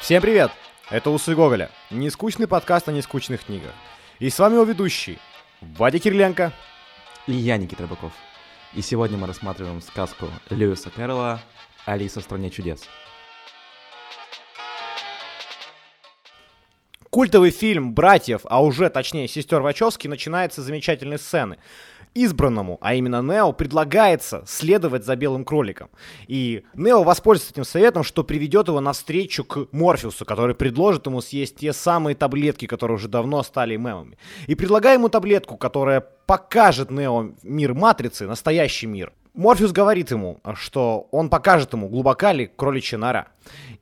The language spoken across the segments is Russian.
Всем привет! Это Усы Гоголя, нескучный подкаст о нескучных книгах. И с вами его ведущий Вадя Кириленко. И я, Никита Рыбаков. И сегодня мы рассматриваем сказку Льюиса Кэрролла «Алиса в стране чудес». Культовый фильм «Братьев», а уже точнее сестер Вачовски, начинается с замечательной сцены. Избранному, а именно Нео, предлагается следовать за белым кроликом. И Нео воспользуется этим советом, что приведет его навстречу к Морфеусу, который предложит ему съесть те самые таблетки, которые уже давно стали мемами. И предлагая ему таблетку, которая покажет Нео мир Матрицы, настоящий мир. Морфеус говорит ему, что он покажет ему, глубока ли кроличья нора.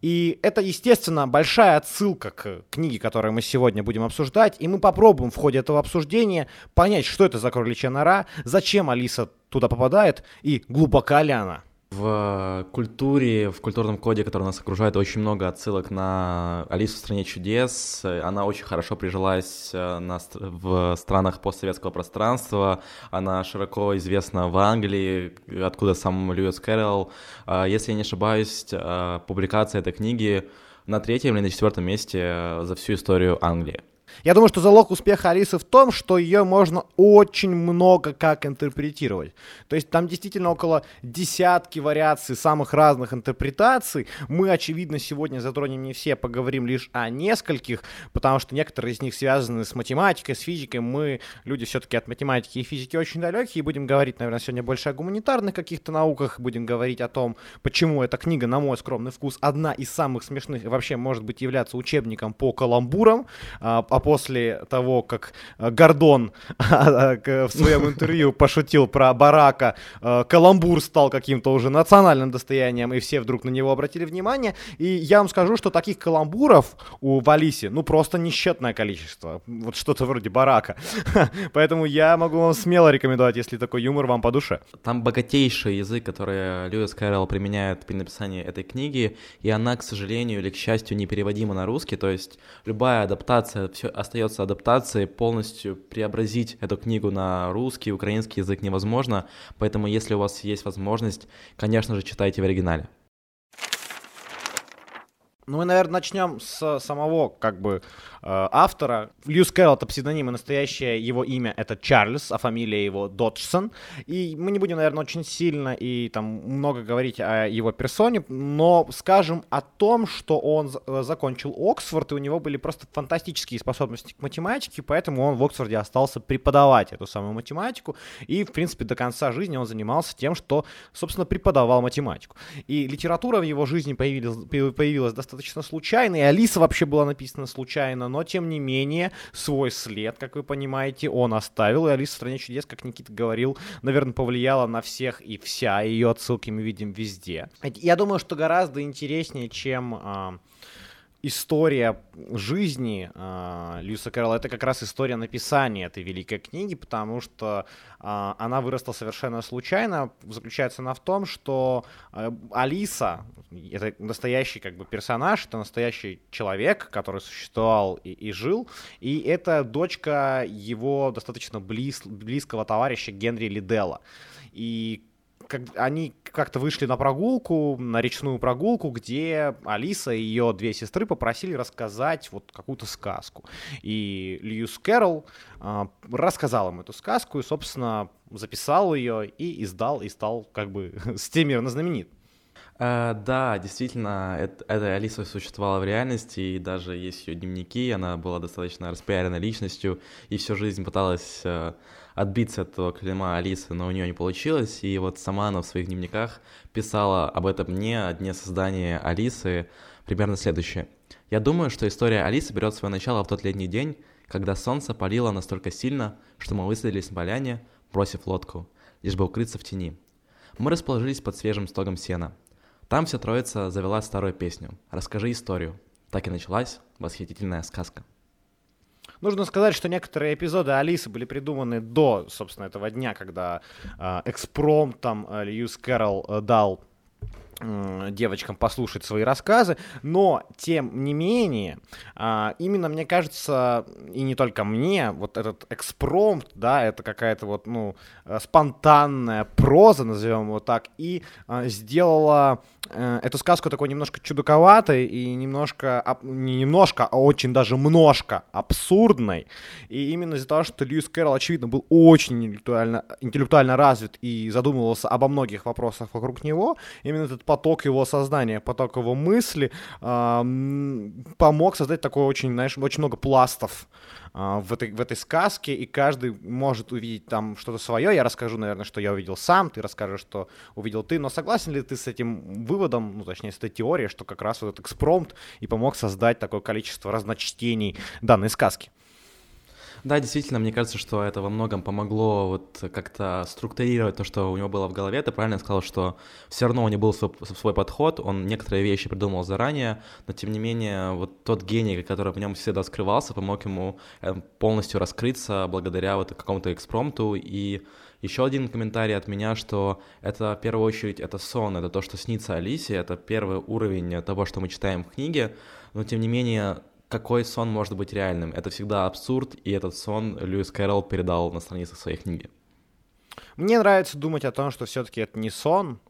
И это, естественно, большая отсылка к книге, которую мы сегодня будем обсуждать. И мы попробуем в ходе этого обсуждения понять, что это за кроличья нора, зачем Алиса туда попадает и глубока ли она. В культуре, в культурном коде, который нас окружает, очень много отсылок на Алису в стране чудес. Она очень хорошо прижилась э, на, в странах постсоветского пространства. Она широко известна в Англии, откуда сам Льюис Кэрролл. А, если я не ошибаюсь, э, публикация этой книги на третьем или на четвертом месте э, за всю историю Англии. Я думаю, что залог успеха Алисы в том, что ее можно очень много как интерпретировать. То есть там действительно около десятки вариаций самых разных интерпретаций. Мы, очевидно, сегодня затронем не все, поговорим лишь о нескольких, потому что некоторые из них связаны с математикой, с физикой. Мы, люди все-таки от математики и физики очень далекие, и будем говорить, наверное, сегодня больше о гуманитарных каких-то науках, будем говорить о том, почему эта книга, на мой скромный вкус, одна из самых смешных, вообще может быть являться учебником по каламбурам, а, а после того, как э, Гордон в своем интервью пошутил про Барака, э, каламбур стал каким-то уже национальным достоянием, и все вдруг на него обратили внимание. И я вам скажу, что таких каламбуров у Валиси, ну, просто несчетное количество. Вот что-то вроде Барака. Поэтому я могу вам смело рекомендовать, если такой юмор вам по душе. Там богатейший язык, который Льюис Кэрролл применяет при написании этой книги, и она, к сожалению или к счастью, не переводима на русский, то есть любая адаптация, все остается адаптацией, полностью преобразить эту книгу на русский, украинский язык невозможно, поэтому если у вас есть возможность, конечно же, читайте в оригинале. Ну, мы, наверное, начнем с самого, как бы, э, автора. Льюис Кэрролл — это псевдоним, и настоящее его имя — это Чарльз, а фамилия его Доджсон. И мы не будем, наверное, очень сильно и там много говорить о его персоне, но скажем о том, что он э, закончил Оксфорд, и у него были просто фантастические способности к математике, поэтому он в Оксфорде остался преподавать эту самую математику, и, в принципе, до конца жизни он занимался тем, что, собственно, преподавал математику. И литература в его жизни появилась, появилась достаточно достаточно случайно, и Алиса вообще была написана случайно, но тем не менее свой след, как вы понимаете, он оставил, и Алиса в стране чудес, как Никита говорил, наверное, повлияла на всех и вся, ее отсылки мы видим везде. Я думаю, что гораздо интереснее, чем... А, история жизни э, Льюиса Кэрролла это как раз история написания этой великой книги, потому что э, она выросла совершенно случайно. Заключается она в том, что э, Алиса это настоящий как бы персонаж, это настоящий человек, который существовал и, и жил, и это дочка его достаточно близ, близкого товарища Генри Лидела. И как, они как-то вышли на прогулку, на речную прогулку, где Алиса и ее две сестры попросили рассказать вот какую-то сказку. И Льюис Кэрролл э, рассказал им эту сказку и, собственно, записал ее и издал, и стал как бы всемирно знаменит. Uh, да, действительно, это, эта Алиса существовала в реальности, и даже есть ее дневники, она была достаточно распиаренной личностью, и всю жизнь пыталась uh, отбиться от этого клейма Алисы, но у нее не получилось, и вот сама она в своих дневниках писала об этом мне, о дне создания Алисы, примерно следующее. «Я думаю, что история Алисы берет свое начало в тот летний день, когда солнце палило настолько сильно, что мы высадились на поляне, бросив лодку, лишь бы укрыться в тени. Мы расположились под свежим стогом сена. Там вся троица завела старую песню «Расскажи историю». Так и началась восхитительная сказка. Нужно сказать, что некоторые эпизоды Алисы были придуманы до, собственно, этого дня, когда э, экспромтом э, Льюис Кэрролл э, дал девочкам послушать свои рассказы, но тем не менее, а, именно мне кажется, и не только мне, вот этот экспромт, да, это какая-то вот, ну, спонтанная проза, назовем его так, и а, сделала э, эту сказку такой немножко чудаковатой и немножко, не немножко, а очень даже множко абсурдной. И именно из-за того, что Льюис Кэрролл, очевидно, был очень интеллектуально, интеллектуально развит и задумывался обо многих вопросах вокруг него, именно этот поток его сознания, поток его мысли э, помог создать такой очень, знаешь, очень много пластов в этой, в этой сказке, и каждый может увидеть там что-то свое. Я расскажу, наверное, что я увидел сам, ты расскажешь, что увидел ты. Но согласен ли ты с этим выводом, ну, точнее, с этой теорией, что как раз вот этот экспромт и помог создать такое количество разночтений данной сказки? Да, действительно, мне кажется, что это во многом помогло вот как-то структурировать то, что у него было в голове. Ты правильно сказал, что все равно у него был свой, свой подход, он некоторые вещи придумал заранее, но тем не менее вот тот гений, который в нем всегда скрывался, помог ему э, полностью раскрыться благодаря вот какому-то экспромту и еще один комментарий от меня, что это в первую очередь это сон, это то, что снится Алисе, это первый уровень того, что мы читаем в книге, но тем не менее какой сон может быть реальным. Это всегда абсурд, и этот сон Льюис Кэрролл передал на страницах своей книги. Мне нравится думать о том, что все-таки это не сон.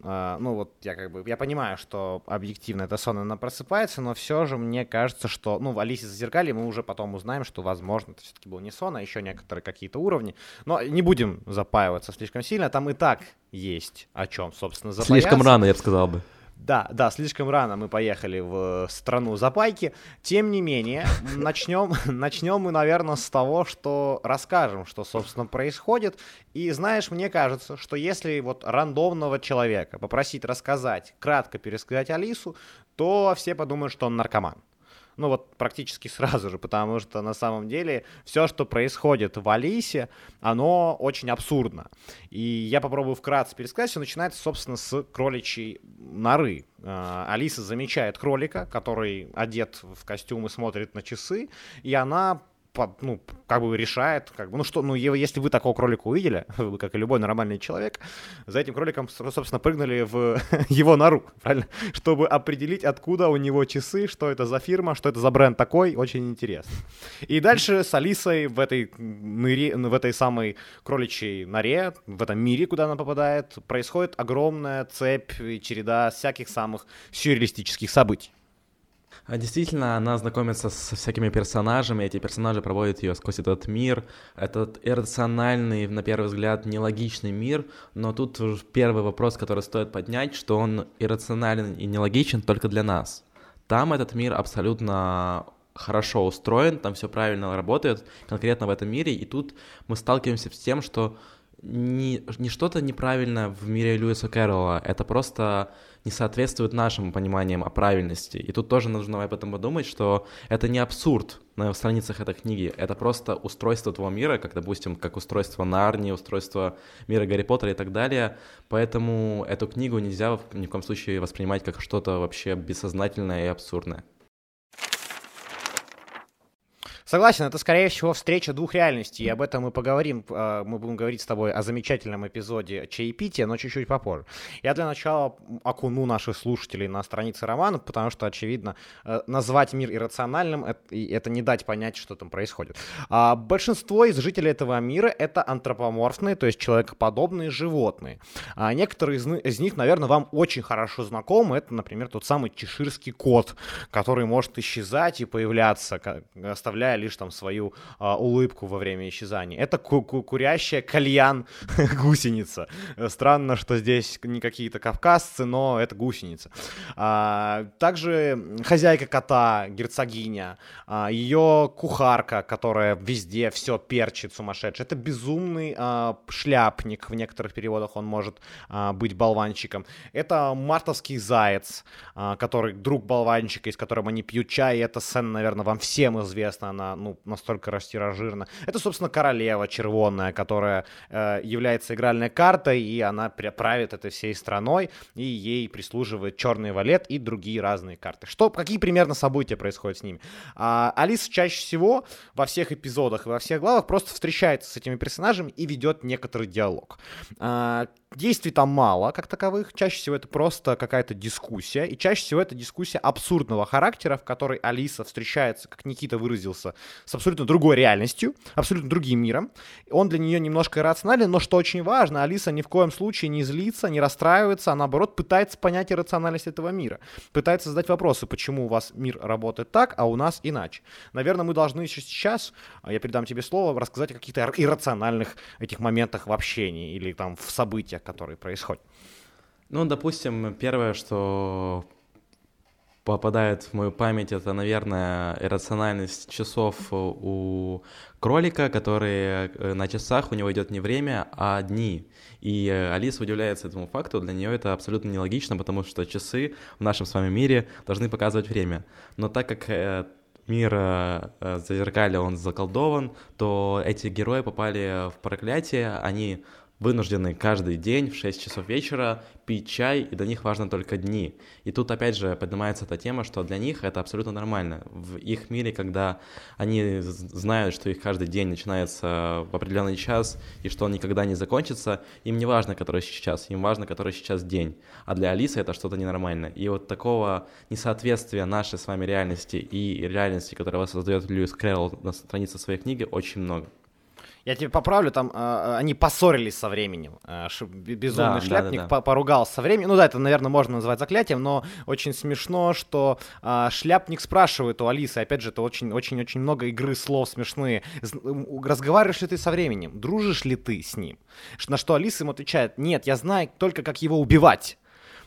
Uh, ну вот я как бы, я понимаю, что объективно это сон, она просыпается, но все же мне кажется, что, ну, в Алисе зазеркали мы уже потом узнаем, что, возможно, это все-таки был не сон, а еще некоторые какие-то уровни. Но не будем запаиваться слишком сильно, там и так есть о чем, собственно, запаяться. Слишком рано, я бы сказал бы. Да, да, слишком рано мы поехали в страну Запайки. Тем не менее, начнем, начнем мы, наверное, с того, что расскажем, что, собственно, происходит. И знаешь, мне кажется, что если вот рандомного человека попросить рассказать, кратко пересказать Алису, то все подумают, что он наркоман. Ну вот практически сразу же, потому что на самом деле все, что происходит в Алисе, оно очень абсурдно. И я попробую вкратце пересказать. Все начинается, собственно, с кроличьей норы. А, Алиса замечает кролика, который одет в костюм и смотрит на часы, и она ну, как бы решает, как бы, ну что, ну, если вы такого кролика увидели, вы, как и любой нормальный человек, за этим кроликом, собственно, прыгнули в его нору, правильно? Чтобы определить, откуда у него часы, что это за фирма, что это за бренд такой, очень интересно. И дальше с Алисой в этой ныре, в этой самой кроличьей норе, в этом мире, куда она попадает, происходит огромная цепь и череда всяких самых сюрреалистических событий. А действительно, она знакомится со всякими персонажами, эти персонажи проводят ее сквозь этот мир, этот иррациональный, на первый взгляд, нелогичный мир, но тут первый вопрос, который стоит поднять, что он иррационален и нелогичен только для нас. Там этот мир абсолютно хорошо устроен, там все правильно работает, конкретно в этом мире, и тут мы сталкиваемся с тем, что не, не что-то неправильно в мире Льюиса Кэрролла, это просто не соответствует нашим пониманиям о правильности. И тут тоже нужно об этом подумать, что это не абсурд на страницах этой книги, это просто устройство твоего мира, как, допустим, как устройство Нарнии, устройство мира Гарри Поттера и так далее. Поэтому эту книгу нельзя ни в коем случае воспринимать как что-то вообще бессознательное и абсурдное. Согласен, это, скорее всего, встреча двух реальностей, и об этом мы поговорим, а, мы будем говорить с тобой о замечательном эпизоде чаепития, но чуть-чуть попозже. Я для начала окуну наших слушателей на странице романа, потому что, очевидно, э, назвать мир иррациональным — это не дать понять, что там происходит. А большинство из жителей этого мира — это антропоморфные, то есть человекоподобные животные. А некоторые из них, наверное, вам очень хорошо знакомы. Это, например, тот самый чеширский кот, который может исчезать и появляться, оставляя лишь там свою а, улыбку во время исчезания. Это ку ку курящая кальян гусеница. Странно, что здесь не какие-то кавказцы, но это гусеница. А, также хозяйка кота, герцогиня, а, ее кухарка, которая везде все перчит сумасшедший. Это безумный а, шляпник, в некоторых переводах он может а, быть болванчиком. Это мартовский заяц, а, который друг болванчика, из которого они пьют чай. И эта сцена, наверное, вам всем известна, она ну, настолько растиражирована. Это, собственно, королева червонная, которая э, является игральной картой, и она правит этой всей страной, и ей прислуживает черный валет и другие разные карты. Что, какие примерно события происходят с ними? А, Алиса чаще всего во всех эпизодах и во всех главах просто встречается с этими персонажами и ведет некоторый диалог. А, Действий там мало, как таковых. Чаще всего это просто какая-то дискуссия. И чаще всего это дискуссия абсурдного характера, в которой Алиса встречается, как Никита выразился, с абсолютно другой реальностью, абсолютно другим миром. Он для нее немножко иррационален, но что очень важно, Алиса ни в коем случае не злится, не расстраивается, а наоборот пытается понять иррациональность этого мира. Пытается задать вопросы, почему у вас мир работает так, а у нас иначе. Наверное, мы должны сейчас, а, я передам тебе слово, рассказать о каких-то иррациональных этих моментах в общении или там в событиях, которые происходят. Ну, допустим, первое, что попадает в мою память, это, наверное, иррациональность часов у кролика, который э, на часах у него идет не время, а дни. И э, Алиса удивляется этому факту, для нее это абсолютно нелогично, потому что часы в нашем с вами мире должны показывать время. Но так как э, мир Зазеркалья, он заколдован, то эти герои попали в проклятие, они вынуждены каждый день в 6 часов вечера пить чай, и для них важно только дни. И тут опять же поднимается эта тема, что для них это абсолютно нормально. В их мире, когда они знают, что их каждый день начинается в определенный час, и что он никогда не закончится, им не важно, который сейчас, им важно, который сейчас день. А для Алисы это что-то ненормальное. И вот такого несоответствия нашей с вами реальности и реальности, которую воссоздает Льюис Крэлл на странице своей книги, очень много. Я тебе поправлю, там э, они поссорились со временем. Э, безумный да, шляпник да, да, да. поругался со временем. Ну да, это, наверное, можно назвать заклятием, но очень смешно, что э, шляпник спрашивает у Алисы, опять же, это очень-очень-очень много игры слов смешные. Разговариваешь ли ты со временем? Дружишь ли ты с ним? На что Алиса ему отвечает, нет, я знаю только, как его убивать.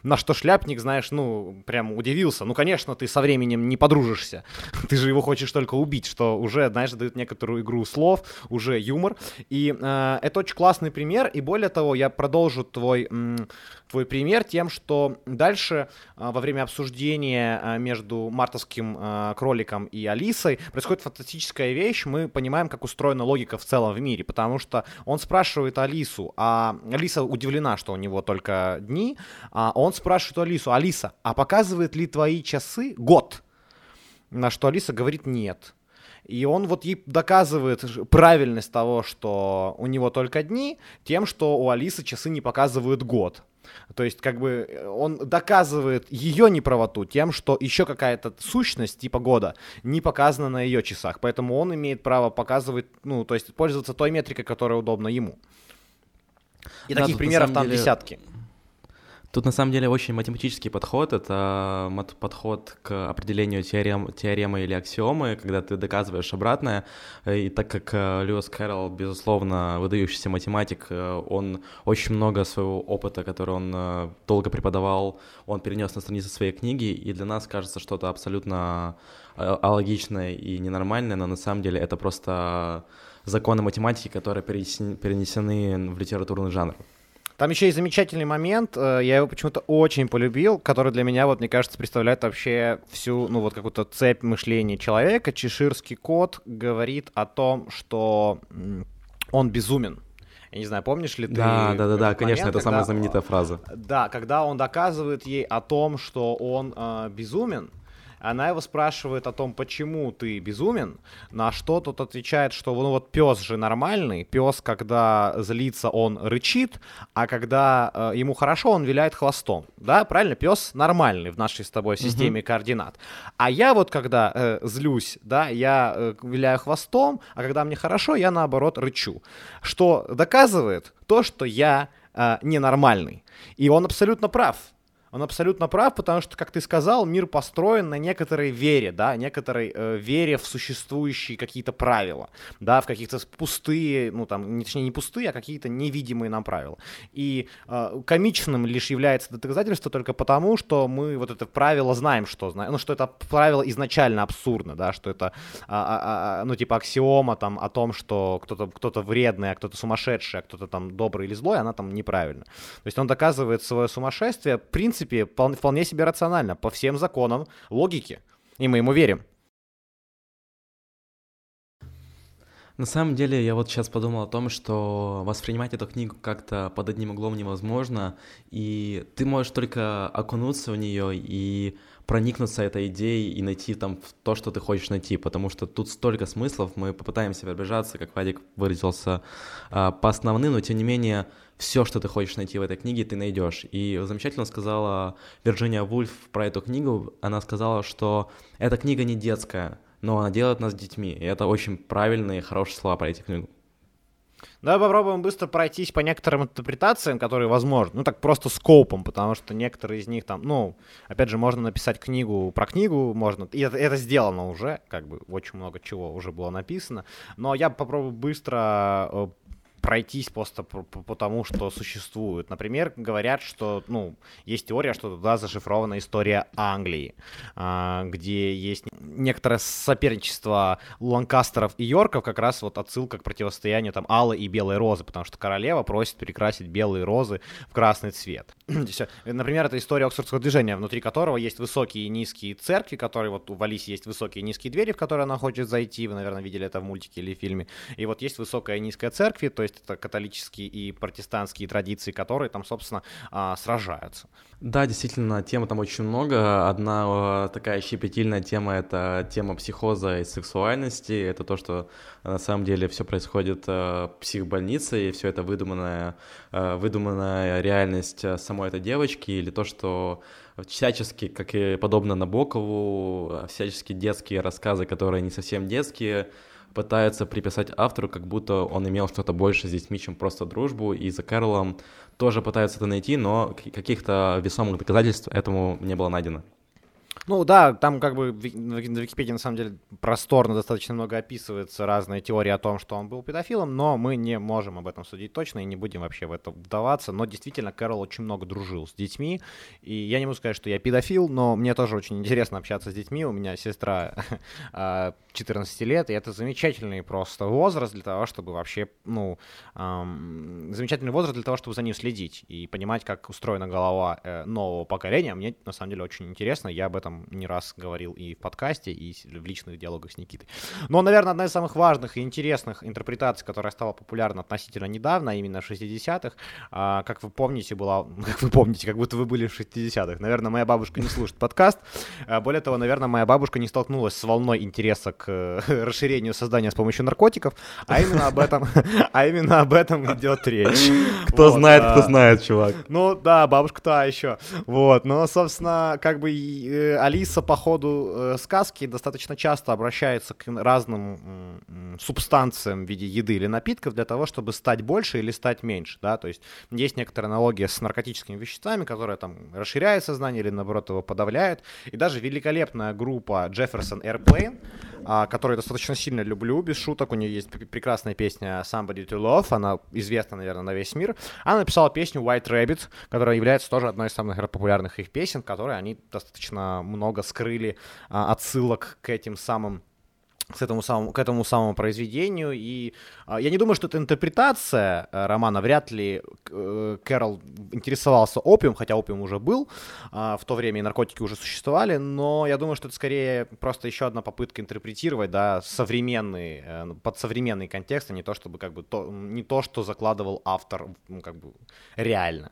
На что шляпник, знаешь, ну, прям удивился. Ну, конечно, ты со временем не подружишься. Ты же его хочешь только убить, что уже, знаешь, дает некоторую игру слов, уже юмор. И э, это очень классный пример. И более того, я продолжу твой, м, твой пример тем, что дальше э, во время обсуждения э, между мартовским э, кроликом и Алисой происходит фантастическая вещь. Мы понимаем, как устроена логика в целом в мире, потому что он спрашивает Алису, а Алиса удивлена, что у него только дни, а он спрашивает у Алису, Алиса, а показывает ли твои часы год? На что Алиса говорит нет. И он вот ей доказывает правильность того, что у него только дни, тем, что у Алисы часы не показывают год. То есть, как бы, э, он доказывает ее неправоту тем, что еще какая-то сущность типа года не показана на ее часах. Поэтому он имеет право показывать, ну, то есть, пользоваться той метрикой, которая удобна ему. И да, таких примеров там деле... десятки. Тут на самом деле очень математический подход. Это подход к определению теорем, теоремы или аксиомы, когда ты доказываешь обратное. И так как э, Льюис Кэрролл, безусловно, выдающийся математик, э, он очень много своего опыта, который он э, долго преподавал, он перенес на страницы своей книги, и для нас кажется что-то абсолютно алогичное и ненормальное, но на самом деле это просто законы математики, которые перенесены в литературный жанр. Там еще и замечательный момент, э, я его почему-то очень полюбил, который для меня, вот, мне кажется, представляет вообще всю, ну, вот какую-то цепь мышления человека. Чеширский кот говорит о том, что он безумен. Я не знаю, помнишь ли ты? Да, да, да, да, конечно, момент, это самая знаменитая фраза. Да, когда он доказывает ей о том, что он э, безумен, она его спрашивает о том, почему ты безумен, на что тот отвечает, что ну вот пес же нормальный, пес, когда злится, он рычит, а когда э, ему хорошо, он виляет хвостом, да, правильно, пес нормальный в нашей с тобой системе mm-hmm. координат. А я вот когда э, злюсь, да, я э, виляю хвостом, а когда мне хорошо, я наоборот рычу, что доказывает то, что я э, ненормальный. И он абсолютно прав. Он абсолютно прав, потому что, как ты сказал, мир построен на некоторой вере, да, некоторой э, вере в существующие какие-то правила, да, в какие-то пустые, ну там, точнее не пустые, а какие-то невидимые нам правила. И э, комичным лишь является доказательство только потому, что мы вот это правило знаем, что знаем, ну что это правило изначально абсурдно, да, что это, а, а, а, ну типа аксиома там о том, что кто-то кто вредный, а кто-то сумасшедший, а кто-то там добрый или злой, она там неправильна. То есть он доказывает свое сумасшествие, принцип принципе, вполне себе рационально, по всем законам логики. И мы ему верим. На самом деле, я вот сейчас подумал о том, что воспринимать эту книгу как-то под одним углом невозможно, и ты можешь только окунуться в нее и проникнуться этой идеей и найти там то, что ты хочешь найти, потому что тут столько смыслов, мы попытаемся пробежаться, как Вадик выразился, а, по основным, но тем не менее все, что ты хочешь найти в этой книге, ты найдешь. И замечательно сказала Вирджиния Вульф про эту книгу. Она сказала, что эта книга не детская. но она делает нас детьми. И это очень правильные, хорошие слова про эту книгу. Давай попробуем быстро пройтись по некоторым интерпретациям, которые возможны. Ну, так просто скопом, потому что некоторые из них там, ну, опять же, можно написать книгу про книгу, можно, и это, это сделано уже, как бы очень много чего уже было написано. Но я попробую быстро э, пройтись просто потому, что существует. Например, говорят, что, ну, есть теория, что туда зашифрована история Англии, а, где есть некоторое соперничество Ланкастеров и Йорков, как раз вот отсылка к противостоянию там Аллы и Белой Розы, потому что королева просит перекрасить белые розы в красный цвет. Например, это история Оксфордского движения, внутри которого есть высокие и низкие церкви, которые вот у Валиси есть высокие и низкие двери, в которые она хочет зайти, вы, наверное, видели это в мультике или фильме, и вот есть высокая и низкая церкви, то есть это католические и протестантские традиции, которые там, собственно, а, сражаются. Да, действительно, тем там очень много. Одна а, такая щепетильная тема — это тема психоза и сексуальности. Это то, что на самом деле все происходит в психбольнице, и все это выдуманная, выдуманная реальность самой этой девочки, или то, что всячески, как и подобно Набокову, всячески детские рассказы, которые не совсем детские, пытается приписать автору, как будто он имел что-то больше с детьми, чем просто дружбу, и за Кэролом тоже пытаются это найти, но каких-то весомых доказательств этому не было найдено. Ну да, там как бы на Википедии на самом деле просторно достаточно много описывается разные теории о том, что он был педофилом, но мы не можем об этом судить точно и не будем вообще в это вдаваться. Но действительно, Кэрол очень много дружил с детьми, и я не могу сказать, что я педофил, но мне тоже очень интересно общаться с детьми. У меня сестра 14 лет, и это замечательный просто возраст для того, чтобы вообще, ну, эм, замечательный возраст для того, чтобы за ним следить и понимать, как устроена голова э, нового поколения. Мне на самом деле очень интересно, я об этом не раз говорил и в подкасте, и в личных диалогах с Никитой. Но, наверное, одна из самых важных и интересных интерпретаций, которая стала популярна относительно недавно, а именно в 60-х, а, как вы помните, была, как вы помните, как будто вы были в 60-х. Наверное, моя бабушка не слушает подкаст. А, более того, наверное, моя бабушка не столкнулась с волной интереса к э, расширению создания с помощью наркотиков, а именно об этом, а именно об этом идет речь. Кто вот, знает, а, кто знает, чувак. Ну да, бабушка та еще. Вот, но, собственно, как бы э, Алиса по ходу э, сказки достаточно часто обращается к разным субстанциям в виде еды или напитков для того, чтобы стать больше или стать меньше, да, то есть есть некоторая аналогия с наркотическими веществами, которые там расширяют сознание или наоборот его подавляют, и даже великолепная группа Jefferson Airplane, э, которую достаточно сильно люблю, без шуток, у нее есть прекрасная песня Somebody to Love, она известна, наверное, на весь мир, она написала песню White Rabbit, которая является тоже одной из самых популярных их песен, которые они достаточно много скрыли а, отсылок к этим самым к этому самому, к этому самому произведению. И а, я не думаю, что это интерпретация а, романа. Вряд ли э, Кэрол интересовался опиум, хотя опиум уже был а, в то время, и наркотики уже существовали. Но я думаю, что это скорее просто еще одна попытка интерпретировать, да, современный, э, под современный контекст, а не то, чтобы как бы то, не то, что закладывал автор, ну, как бы реально.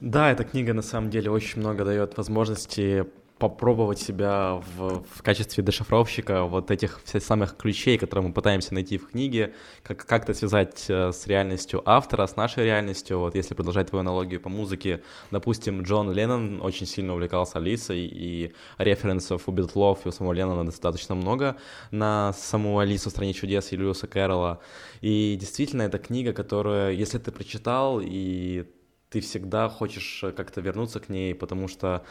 Да, эта книга на самом деле очень много дает возможности попробовать себя в, в качестве дешифровщика вот этих всех самых ключей, которые мы пытаемся найти в книге, как, как-то связать э, с реальностью автора, с нашей реальностью. Вот если продолжать твою аналогию по музыке, допустим, Джон Леннон очень сильно увлекался Алисой, и референсов у Битлов и у самого Леннона достаточно много на саму Алису в «Стране чудес» и Льюиса Кэрролла. И действительно, это книга, которая, если ты прочитал, и ты всегда хочешь как-то вернуться к ней, потому что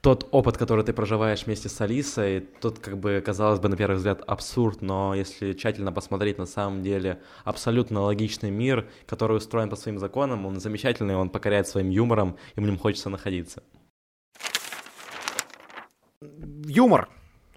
тот опыт, который ты проживаешь вместе с Алисой, тот, как бы, казалось бы, на первый взгляд, абсурд, но если тщательно посмотреть, на самом деле, абсолютно логичный мир, который устроен по своим законам, он замечательный, он покоряет своим юмором, и в нем хочется находиться. Юмор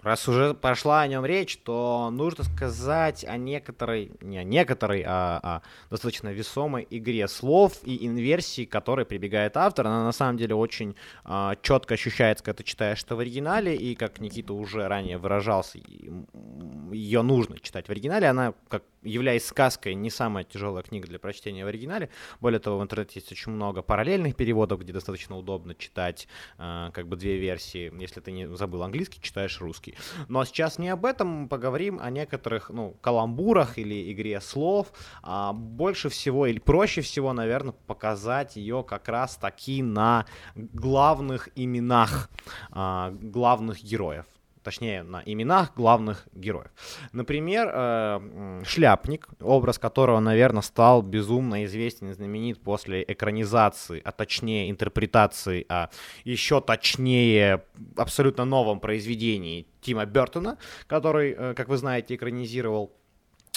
Раз уже пошла о нем речь, то нужно сказать о некоторой, не о некоторой, а о достаточно весомой игре слов и инверсии, к которой прибегает автор. Она на самом деле очень а, четко ощущается, когда ты читаешь это в оригинале, и как Никита уже ранее выражался, ее нужно читать в оригинале. Она, как являясь сказкой, не самая тяжелая книга для прочтения в оригинале. Более того, в интернете есть очень много параллельных переводов, где достаточно удобно читать а, как бы две версии. Если ты не забыл английский, читаешь русский. Но сейчас не об этом, поговорим о некоторых ну, каламбурах или игре слов. А больше всего или проще всего, наверное, показать ее как раз таки на главных именах а, главных героев точнее, на именах главных героев. Например, э, Шляпник, образ которого, наверное, стал безумно известен и знаменит после экранизации, а точнее интерпретации, а еще точнее абсолютно новом произведении Тима Бертона, который, э, как вы знаете, экранизировал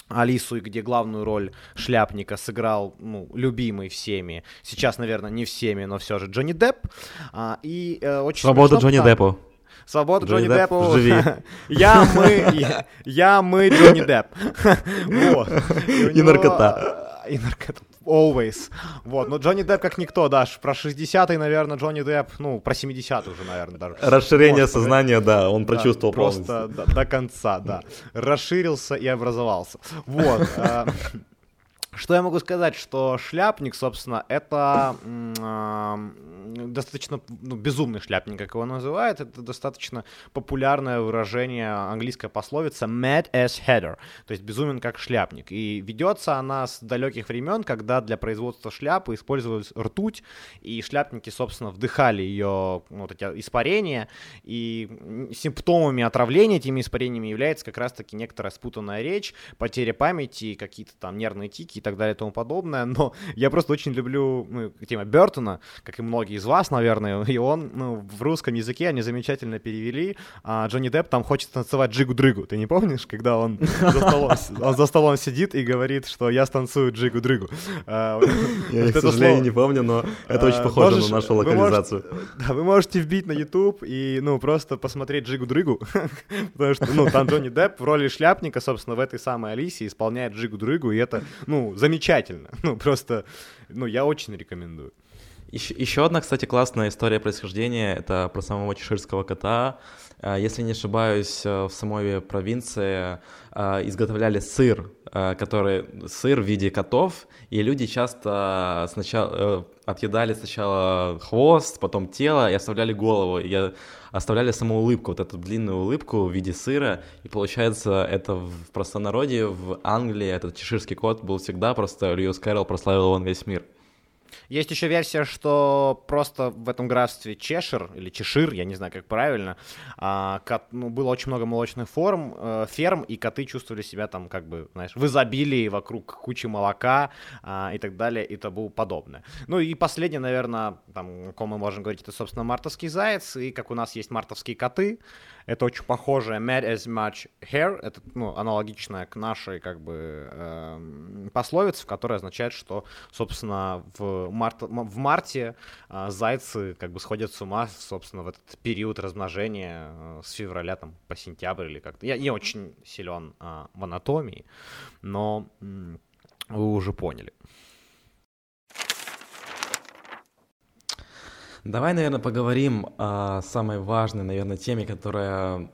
Алису, и где главную роль шляпника сыграл ну, любимый всеми, сейчас, наверное, не всеми, но все же Джонни Депп. А, и, э, очень Свобода Джонни потому... Деппу. Свобода Джонни, Джонни Деппу. Живи. я, мы, я, я, мы, Джонни Депп. вот. И, и наркота. И наркота. Always. Вот, но Джонни Депп как никто, Даш, про 60-й, наверное, Джонни Депп, ну, про 70-й уже, наверное, даже. Расширение Может, сознания, да, он прочувствовал да, Просто до, до конца, да. Расширился и образовался. Вот. Что я могу сказать, что шляпник, собственно, это э, достаточно ну, безумный шляпник, как его называют. Это достаточно популярное выражение английской пословицы mad as header, то есть безумен как шляпник. И ведется она с далеких времен, когда для производства шляпы использовалась ртуть, и шляпники, собственно, вдыхали ее ну, вот эти испарения, и симптомами отравления этими испарениями является как раз-таки некоторая спутанная речь, потеря памяти, какие-то там нервные тики так далее и тому подобное, но я просто очень люблю ну, Тима Бертона, как и многие из вас, наверное, и он ну, в русском языке они замечательно перевели, а Джонни Депп там хочет танцевать джигу-дрыгу, ты не помнишь, когда он за столом, он за столом сидит и говорит, что я станцую джигу-дрыгу? А, я, к сожалению, не помню, но это очень а, похоже на нашу локализацию. Да, вы можете вбить на YouTube и, ну, просто посмотреть джигу-дрыгу, потому что, ну, там Джонни Депп в роли шляпника, собственно, в этой самой Алисе исполняет джигу-дрыгу, и это, ну, замечательно. Ну, просто, ну, я очень рекомендую. Еще, еще одна, кстати, классная история происхождения — это про самого чеширского кота. А, если не ошибаюсь, э, в самой провинции а, изготовляли сыр, а, который сыр в виде котов, и люди часто сначала э, отъедали сначала хвост, потом тело и оставляли голову. И оставляли саму улыбку, вот эту длинную улыбку в виде сыра, и получается это в простонародье в Англии этот чеширский кот был всегда, просто Льюис Кэрролл прославил на весь мир. Есть еще версия, что просто в этом графстве Чешир, или Чешир, я не знаю, как правильно, а, кот, ну, было очень много молочных форм, э, ферм, и коты чувствовали себя там, как бы, знаешь, в изобилии, вокруг кучи молока а, и так далее, и тому подобное. Ну и последнее, наверное, там, о ком мы можем говорить, это, собственно, мартовский заяц, и как у нас есть мартовские коты, это очень похоже mad as much hair, это ну, аналогичная к нашей как бы э, пословице, которая означает, что, собственно, в, март, в марте э, зайцы как бы сходят с ума, собственно, в этот период размножения э, с февраля там по сентябрь или как-то. Я не очень силен э, в анатомии, но э, вы уже поняли. Давай, наверное, поговорим о самой важной, наверное, теме, которая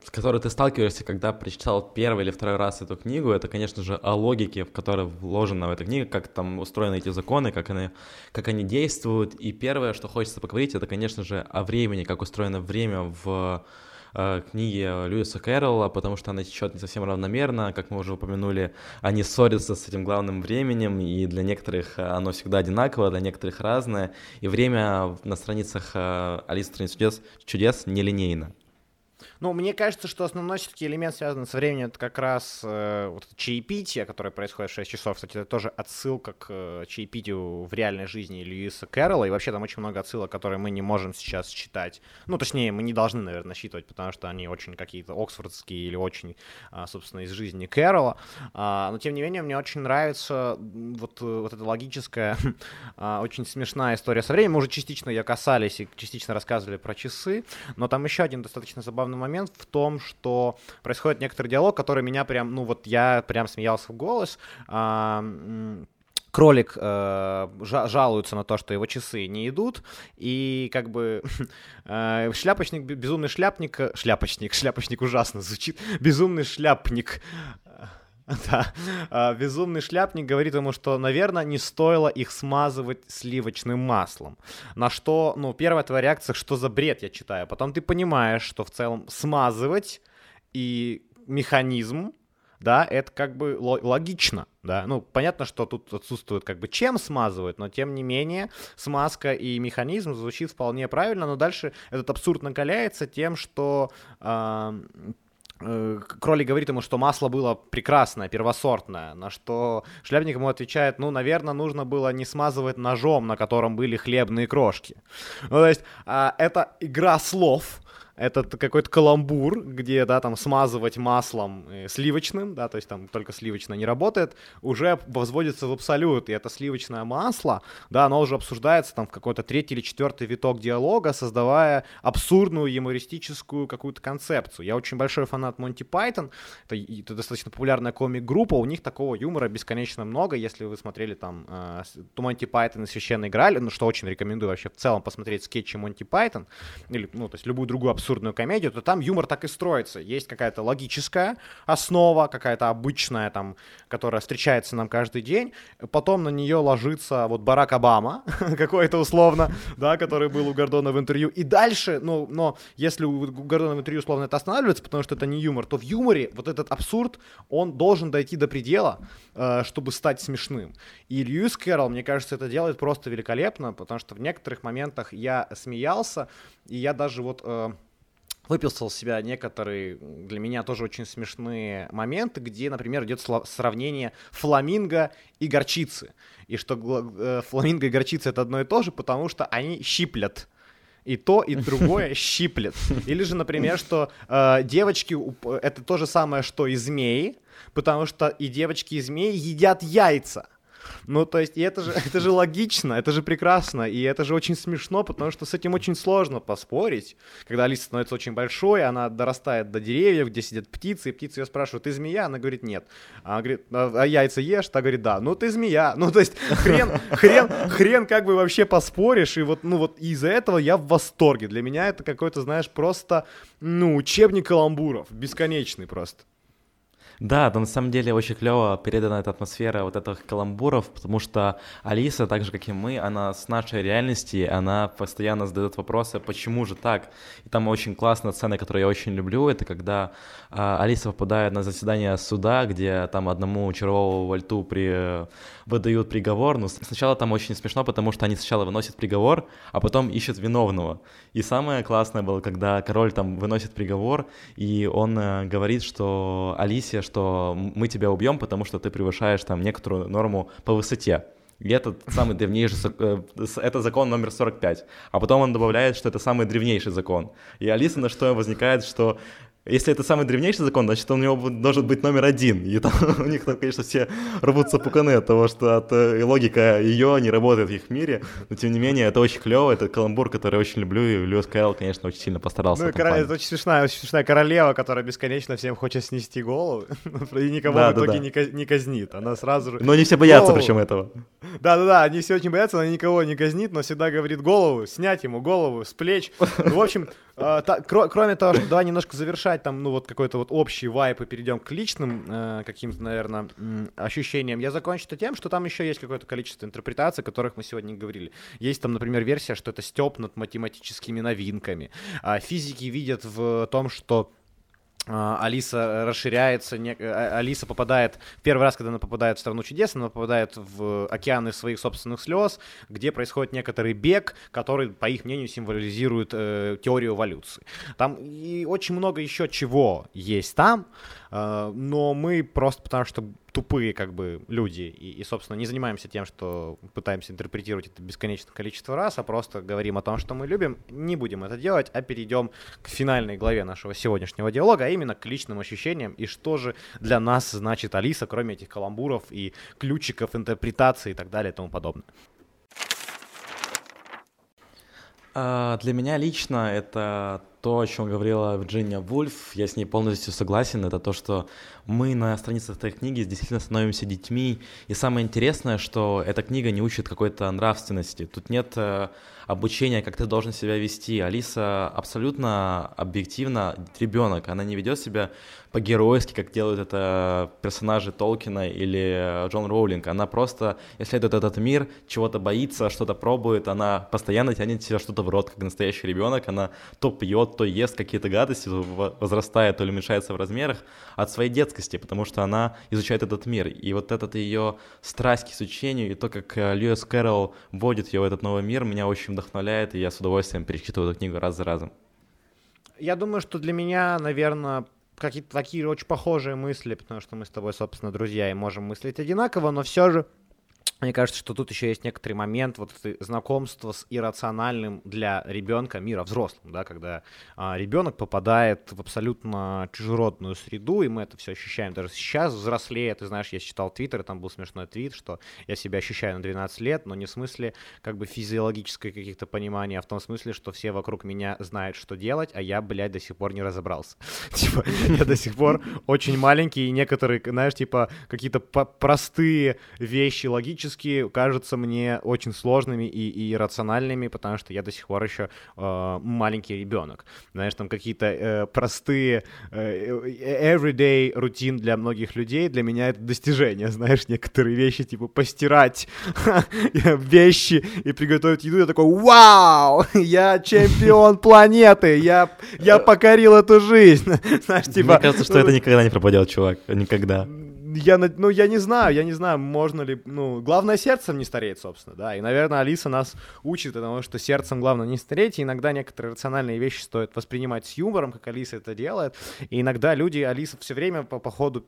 с которой ты сталкиваешься, когда прочитал первый или второй раз эту книгу, это, конечно же, о логике, в которой вложена в эту книгу, как там устроены эти законы, как они, как они действуют. И первое, что хочется поговорить, это, конечно же, о времени, как устроено время в книги Льюиса Кэрролла, потому что она течет не совсем равномерно, как мы уже упомянули, они ссорятся с этим главным временем, и для некоторых оно всегда одинаково, для некоторых разное, и время на страницах э, Алисы страниц чудес, чудес нелинейно. Ну, мне кажется, что основной все-таки элемент, связанный со временем, это как раз э, вот чаепитие, которое происходит в 6 часов. Кстати, это тоже отсылка к э, чаепитию в реальной жизни Льюиса Кэрролла. И вообще там очень много отсылок, которые мы не можем сейчас читать. Ну, точнее, мы не должны, наверное, считывать, потому что они очень какие-то оксфордские или очень, а, собственно, из жизни Кэрролла. А, но, тем не менее, мне очень нравится вот, вот эта логическая, а, очень смешная история со временем. Мы уже частично ее касались и частично рассказывали про часы. Но там еще один достаточно забавный момент момент в том, что происходит некоторый диалог, который меня прям, ну вот я прям смеялся в голос. А, кролик э, жалуется на то, что его часы не идут, и как бы э, шляпочник, безумный шляпник, шляпочник, шляпочник ужасно звучит, безумный шляпник, да, а, безумный шляпник говорит ему, что, наверное, не стоило их смазывать сливочным маслом. На что, ну, первая твоя реакция, что за бред я читаю. Потом ты понимаешь, что в целом смазывать и механизм, да, это как бы логично да, ну, понятно, что тут отсутствует как бы чем смазывают, но тем не менее смазка и механизм звучит вполне правильно, но дальше этот абсурд накаляется тем, что э, Кроли говорит ему, что масло было прекрасное, первосортное, на что Шляпник ему отвечает, ну, наверное, нужно было не смазывать ножом, на котором были хлебные крошки. Ну, то есть, а, это игра слов, этот какой-то каламбур, где, да, там смазывать маслом э, сливочным, да, то есть там только сливочное не работает, уже возводится в абсолют, и это сливочное масло, да, оно уже обсуждается там в какой-то третий или четвертый виток диалога, создавая абсурдную юмористическую какую-то концепцию. Я очень большой фанат Монти Пайтон, это, это достаточно популярная комик-группа, у них такого юмора бесконечно много, если вы смотрели там э, Монти Пайтон и Священный Граль, ну, что очень рекомендую вообще в целом посмотреть скетчи Монти Пайтон, или, ну, то есть любую другую абсурдную комедию, то там юмор так и строится. Есть какая-то логическая основа, какая-то обычная там, которая встречается нам каждый день. Потом на нее ложится вот Барак Обама, какой-то условно, да, который был у Гордона в интервью. И дальше, ну, но если у Гордона в интервью условно это останавливается, потому что это не юмор, то в юморе вот этот абсурд, он должен дойти до предела, э, чтобы стать смешным. И Льюис Кэрролл, мне кажется, это делает просто великолепно, потому что в некоторых моментах я смеялся, и я даже вот э, выписал себя некоторые для меня тоже очень смешные моменты, где, например, идет сравнение фламинго и горчицы. И что э, фламинго и горчица это одно и то же, потому что они щиплят. И то, и другое щиплет. Или же, например, что э, девочки это то же самое, что и змеи, потому что и девочки, и змеи едят яйца. Ну, то есть, и это же, это же логично, это же прекрасно, и это же очень смешно, потому что с этим очень сложно поспорить. Когда Алиса становится очень большой, она дорастает до деревьев, где сидят птицы, и птицы ее спрашивают, ты змея? Она говорит, нет. Она говорит, а, а яйца ешь? Та говорит, да. Ну, ты змея. Ну, то есть, хрен, хрен, хрен как бы вообще поспоришь, и вот, ну, вот из-за этого я в восторге. Для меня это какой-то, знаешь, просто, ну, учебник каламбуров, бесконечный просто. Да, но на самом деле очень клево передана эта атмосфера вот этих каламбуров, потому что Алиса, так же как и мы, она с нашей реальности, она постоянно задает вопросы, почему же так. И там очень классная сцена, которую я очень люблю, это когда а, Алиса попадает на заседание суда, где там одному червовому вальту при... выдают приговор. Ну, сначала там очень смешно, потому что они сначала выносят приговор, а потом ищут виновного. И самое классное было, когда король там выносит приговор, и он э, говорит, что Алисе, что мы тебя убьем, потому что ты превышаешь там некоторую норму по высоте. И этот самый древнейший, э, это закон номер 45. А потом он добавляет, что это самый древнейший закон. И Алиса на что возникает, что если это самый древнейший закон, значит, он у него должен быть номер один. И там у них, там, конечно, все рвутся пуканы от того, что от, э, логика ее не работает в их мире. Но, тем не менее, это очень клево. Это каламбур, который я очень люблю. И Льюис Кэрролл, конечно, очень сильно постарался. Ну, король, это очень смешная, очень смешная королева, которая бесконечно всем хочет снести голову. И никого да, в итоге да, да. Не, казнит. Она сразу же... Но они все боятся, голову. причем этого. Да-да-да, они все очень боятся, она никого не казнит, но всегда говорит голову, снять ему голову с плеч. Ну, в общем, э, та, кро- кроме того, что давай немножко завершать там, ну, вот какой-то вот общий вайп и перейдем к личным э, каким-то, наверное, ощущениям, я закончу это тем, что там еще есть какое-то количество интерпретаций, о которых мы сегодня не говорили. Есть там, например, версия, что это степ над математическими новинками. А физики видят в том, что а, Алиса расширяется, не, а, Алиса попадает, первый раз, когда она попадает в страну чудес, она попадает в океаны своих собственных слез, где происходит некоторый бег, который, по их мнению, символизирует э, теорию эволюции. Там и очень много еще чего есть там, э, но мы просто потому что тупые как бы люди и, и, собственно, не занимаемся тем, что пытаемся интерпретировать это бесконечное количество раз, а просто говорим о том, что мы любим, не будем это делать, а перейдем к финальной главе нашего сегодняшнего диалога, а именно к личным ощущениям и что же для нас значит Алиса, кроме этих каламбуров и ключиков интерпретации и так далее и тому подобное. А, для меня лично это то, о чем говорила Вирджиния Вульф, я с ней полностью согласен, это то, что мы на страницах этой книги действительно становимся детьми, и самое интересное, что эта книга не учит какой-то нравственности, тут нет э, обучения, как ты должен себя вести. Алиса абсолютно объективно ребенок, она не ведет себя по-геройски, как делают это персонажи Толкина или Джон Роулинг. Она просто исследует этот мир, чего-то боится, что-то пробует, она постоянно тянет себе что-то в рот, как настоящий ребенок. Она то пьет, то ест какие-то гадости, возрастает, то ли уменьшается в размерах от своей детскости, потому что она изучает этот мир. И вот этот ее страсть к изучению и то, как э, Льюис Кэрролл вводит ее в этот новый мир, меня очень вдохновляет, и я с удовольствием перечитываю эту книгу раз за разом. Я думаю, что для меня, наверное, какие-то такие очень похожие мысли, потому что мы с тобой, собственно, друзья и можем мыслить одинаково, но все же мне кажется, что тут еще есть некоторый момент вот знакомства с иррациональным для ребенка мира взрослым, да, когда а, ребенок попадает в абсолютно чужеродную среду, и мы это все ощущаем даже сейчас, взрослее, ты знаешь, я читал твиттер, там был смешной твит, что я себя ощущаю на 12 лет, но не в смысле как бы физиологической каких-то пониманий, а в том смысле, что все вокруг меня знают, что делать, а я, блядь, до сих пор не разобрался. Типа, я до сих пор очень маленький, и некоторые, знаешь, типа, какие-то простые вещи логические, логически кажутся мне очень сложными и, и иррациональными, потому что я до сих пор еще э, маленький ребенок. Знаешь, там какие-то э, простые э, everyday рутин для многих людей, для меня это достижение, знаешь, некоторые вещи, типа постирать вещи и приготовить еду, я такой, вау, я чемпион планеты, я, я покорил эту жизнь. Знаешь, типа... Мне кажется, что это никогда не пропадет, чувак, никогда я, ну, я не знаю, я не знаю, можно ли, ну, главное сердцем не стареть, собственно, да, и, наверное, Алиса нас учит, потому что сердцем главное не стареть, и иногда некоторые рациональные вещи стоит воспринимать с юмором, как Алиса это делает, и иногда люди, Алиса все время по, по ходу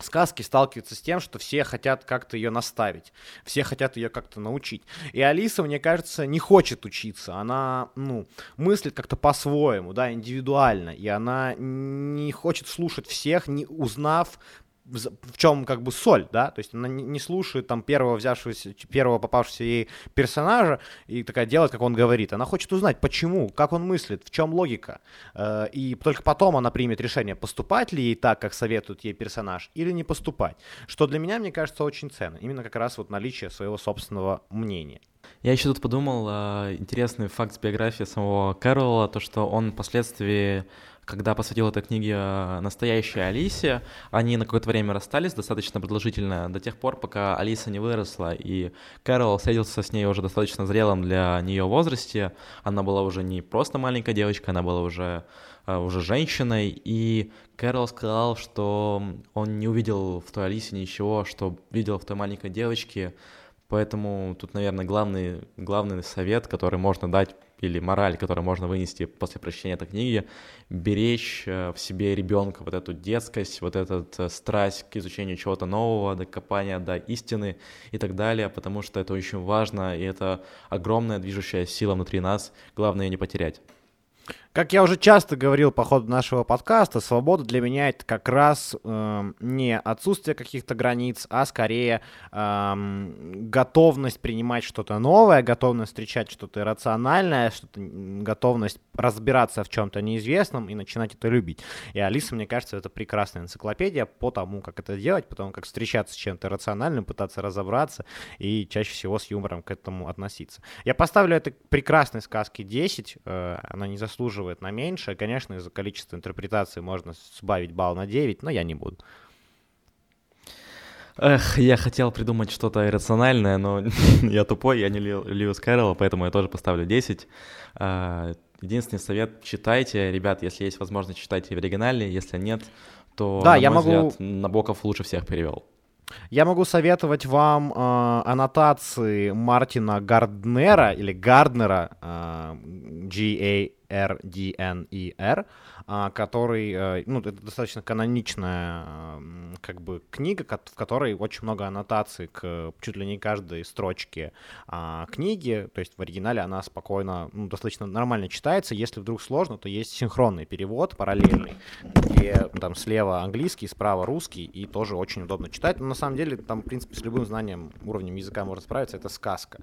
сказки сталкиваются с тем, что все хотят как-то ее наставить, все хотят ее как-то научить. И Алиса, мне кажется, не хочет учиться, она, ну, мыслит как-то по-своему, да, индивидуально, и она не хочет слушать всех, не узнав в чем как бы соль, да, то есть она не слушает там первого взявшегося, первого попавшегося ей персонажа и такая делает, как он говорит. Она хочет узнать, почему, как он мыслит, в чем логика. Э, и только потом она примет решение, поступать ли ей так, как советует ей персонаж, или не поступать. Что для меня, мне кажется, очень ценно. Именно как раз вот наличие своего собственного мнения. Я еще тут подумал, э, интересный факт с биографии самого Кэрролла, то, что он впоследствии когда посвятил этой книге э, настоящей Алисе, они на какое-то время расстались достаточно продолжительно, до тех пор, пока Алиса не выросла, и Кэрол встретился с ней уже достаточно зрелым для нее возрасте. Она была уже не просто маленькая девочка, она была уже, э, уже женщиной, и Кэрол сказал, что он не увидел в той Алисе ничего, что видел в той маленькой девочке, Поэтому тут, наверное, главный, главный совет, который можно дать или мораль, которую можно вынести после прочтения этой книги, беречь э, в себе ребенка вот эту детскость, вот эту э, страсть к изучению чего-то нового, до копания до истины и так далее, потому что это очень важно, и это огромная движущая сила внутри нас, главное ее не потерять. Как я уже часто говорил по ходу нашего подкаста, свобода для меня это как раз э, не отсутствие каких-то границ, а скорее э, готовность принимать что-то новое, готовность встречать что-то иррациональное, что-то, готовность разбираться в чем-то неизвестном и начинать это любить. И Алиса, мне кажется, это прекрасная энциклопедия по тому, как это делать, по тому, как встречаться с чем-то рациональным, пытаться разобраться и чаще всего с юмором к этому относиться. Я поставлю этой прекрасной сказке 10, э, она не заслуживает заслуживает на меньше. Конечно, из-за количества интерпретаций можно сбавить балл на 9, но я не буду. Эх, я хотел придумать что-то иррациональное, но я тупой, я не Льюис Кэрролл, поэтому я тоже поставлю 10. А, единственный совет — читайте. Ребят, если есть возможность, читайте в оригинале. Если нет, то, да, я могу... взгляд, Набоков лучше всех перевел. Я могу советовать вам э, аннотации Мартина Гарднера или Гарднера, э, G-A R-D-N-E-R, а, который, э, ну, это достаточно каноничная как бы книга, в которой очень много аннотаций к чуть ли не каждой строчке а, книги, то есть в оригинале она спокойно, ну, достаточно нормально читается, если вдруг сложно, то есть синхронный перевод параллельный, где там слева английский, справа русский, и тоже очень удобно читать, но на самом деле там, в принципе, с любым знанием, уровнем языка можно справиться, это сказка,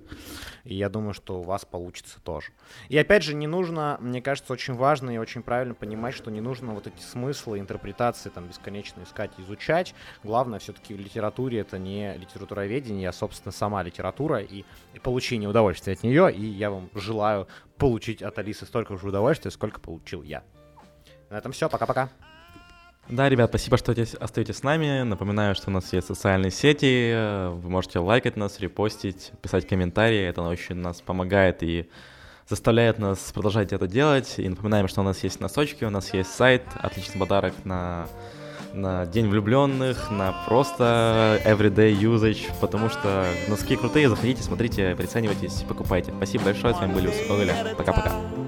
и я думаю, что у вас получится тоже. И опять же, не нужно, мне кажется, очень важно и очень правильно понимать, что не нужно вот эти смыслы, интерпретации там бесконечно искать, изучать. Главное все-таки в литературе это не литературоведение, а, собственно, сама литература и, и получение удовольствия от нее. И я вам желаю получить от Алисы столько же удовольствия, сколько получил я. На этом все, пока-пока. Да, ребят, спасибо, что остаетесь с нами. Напоминаю, что у нас есть социальные сети. Вы можете лайкать нас, репостить, писать комментарии. Это очень нас помогает и заставляет нас продолжать это делать. И напоминаем, что у нас есть носочки, у нас есть сайт, отличный подарок на на День влюбленных, на просто everyday usage, потому что носки крутые, заходите, смотрите, приценивайтесь, покупайте. Спасибо большое, с вами были Усы Пока-пока.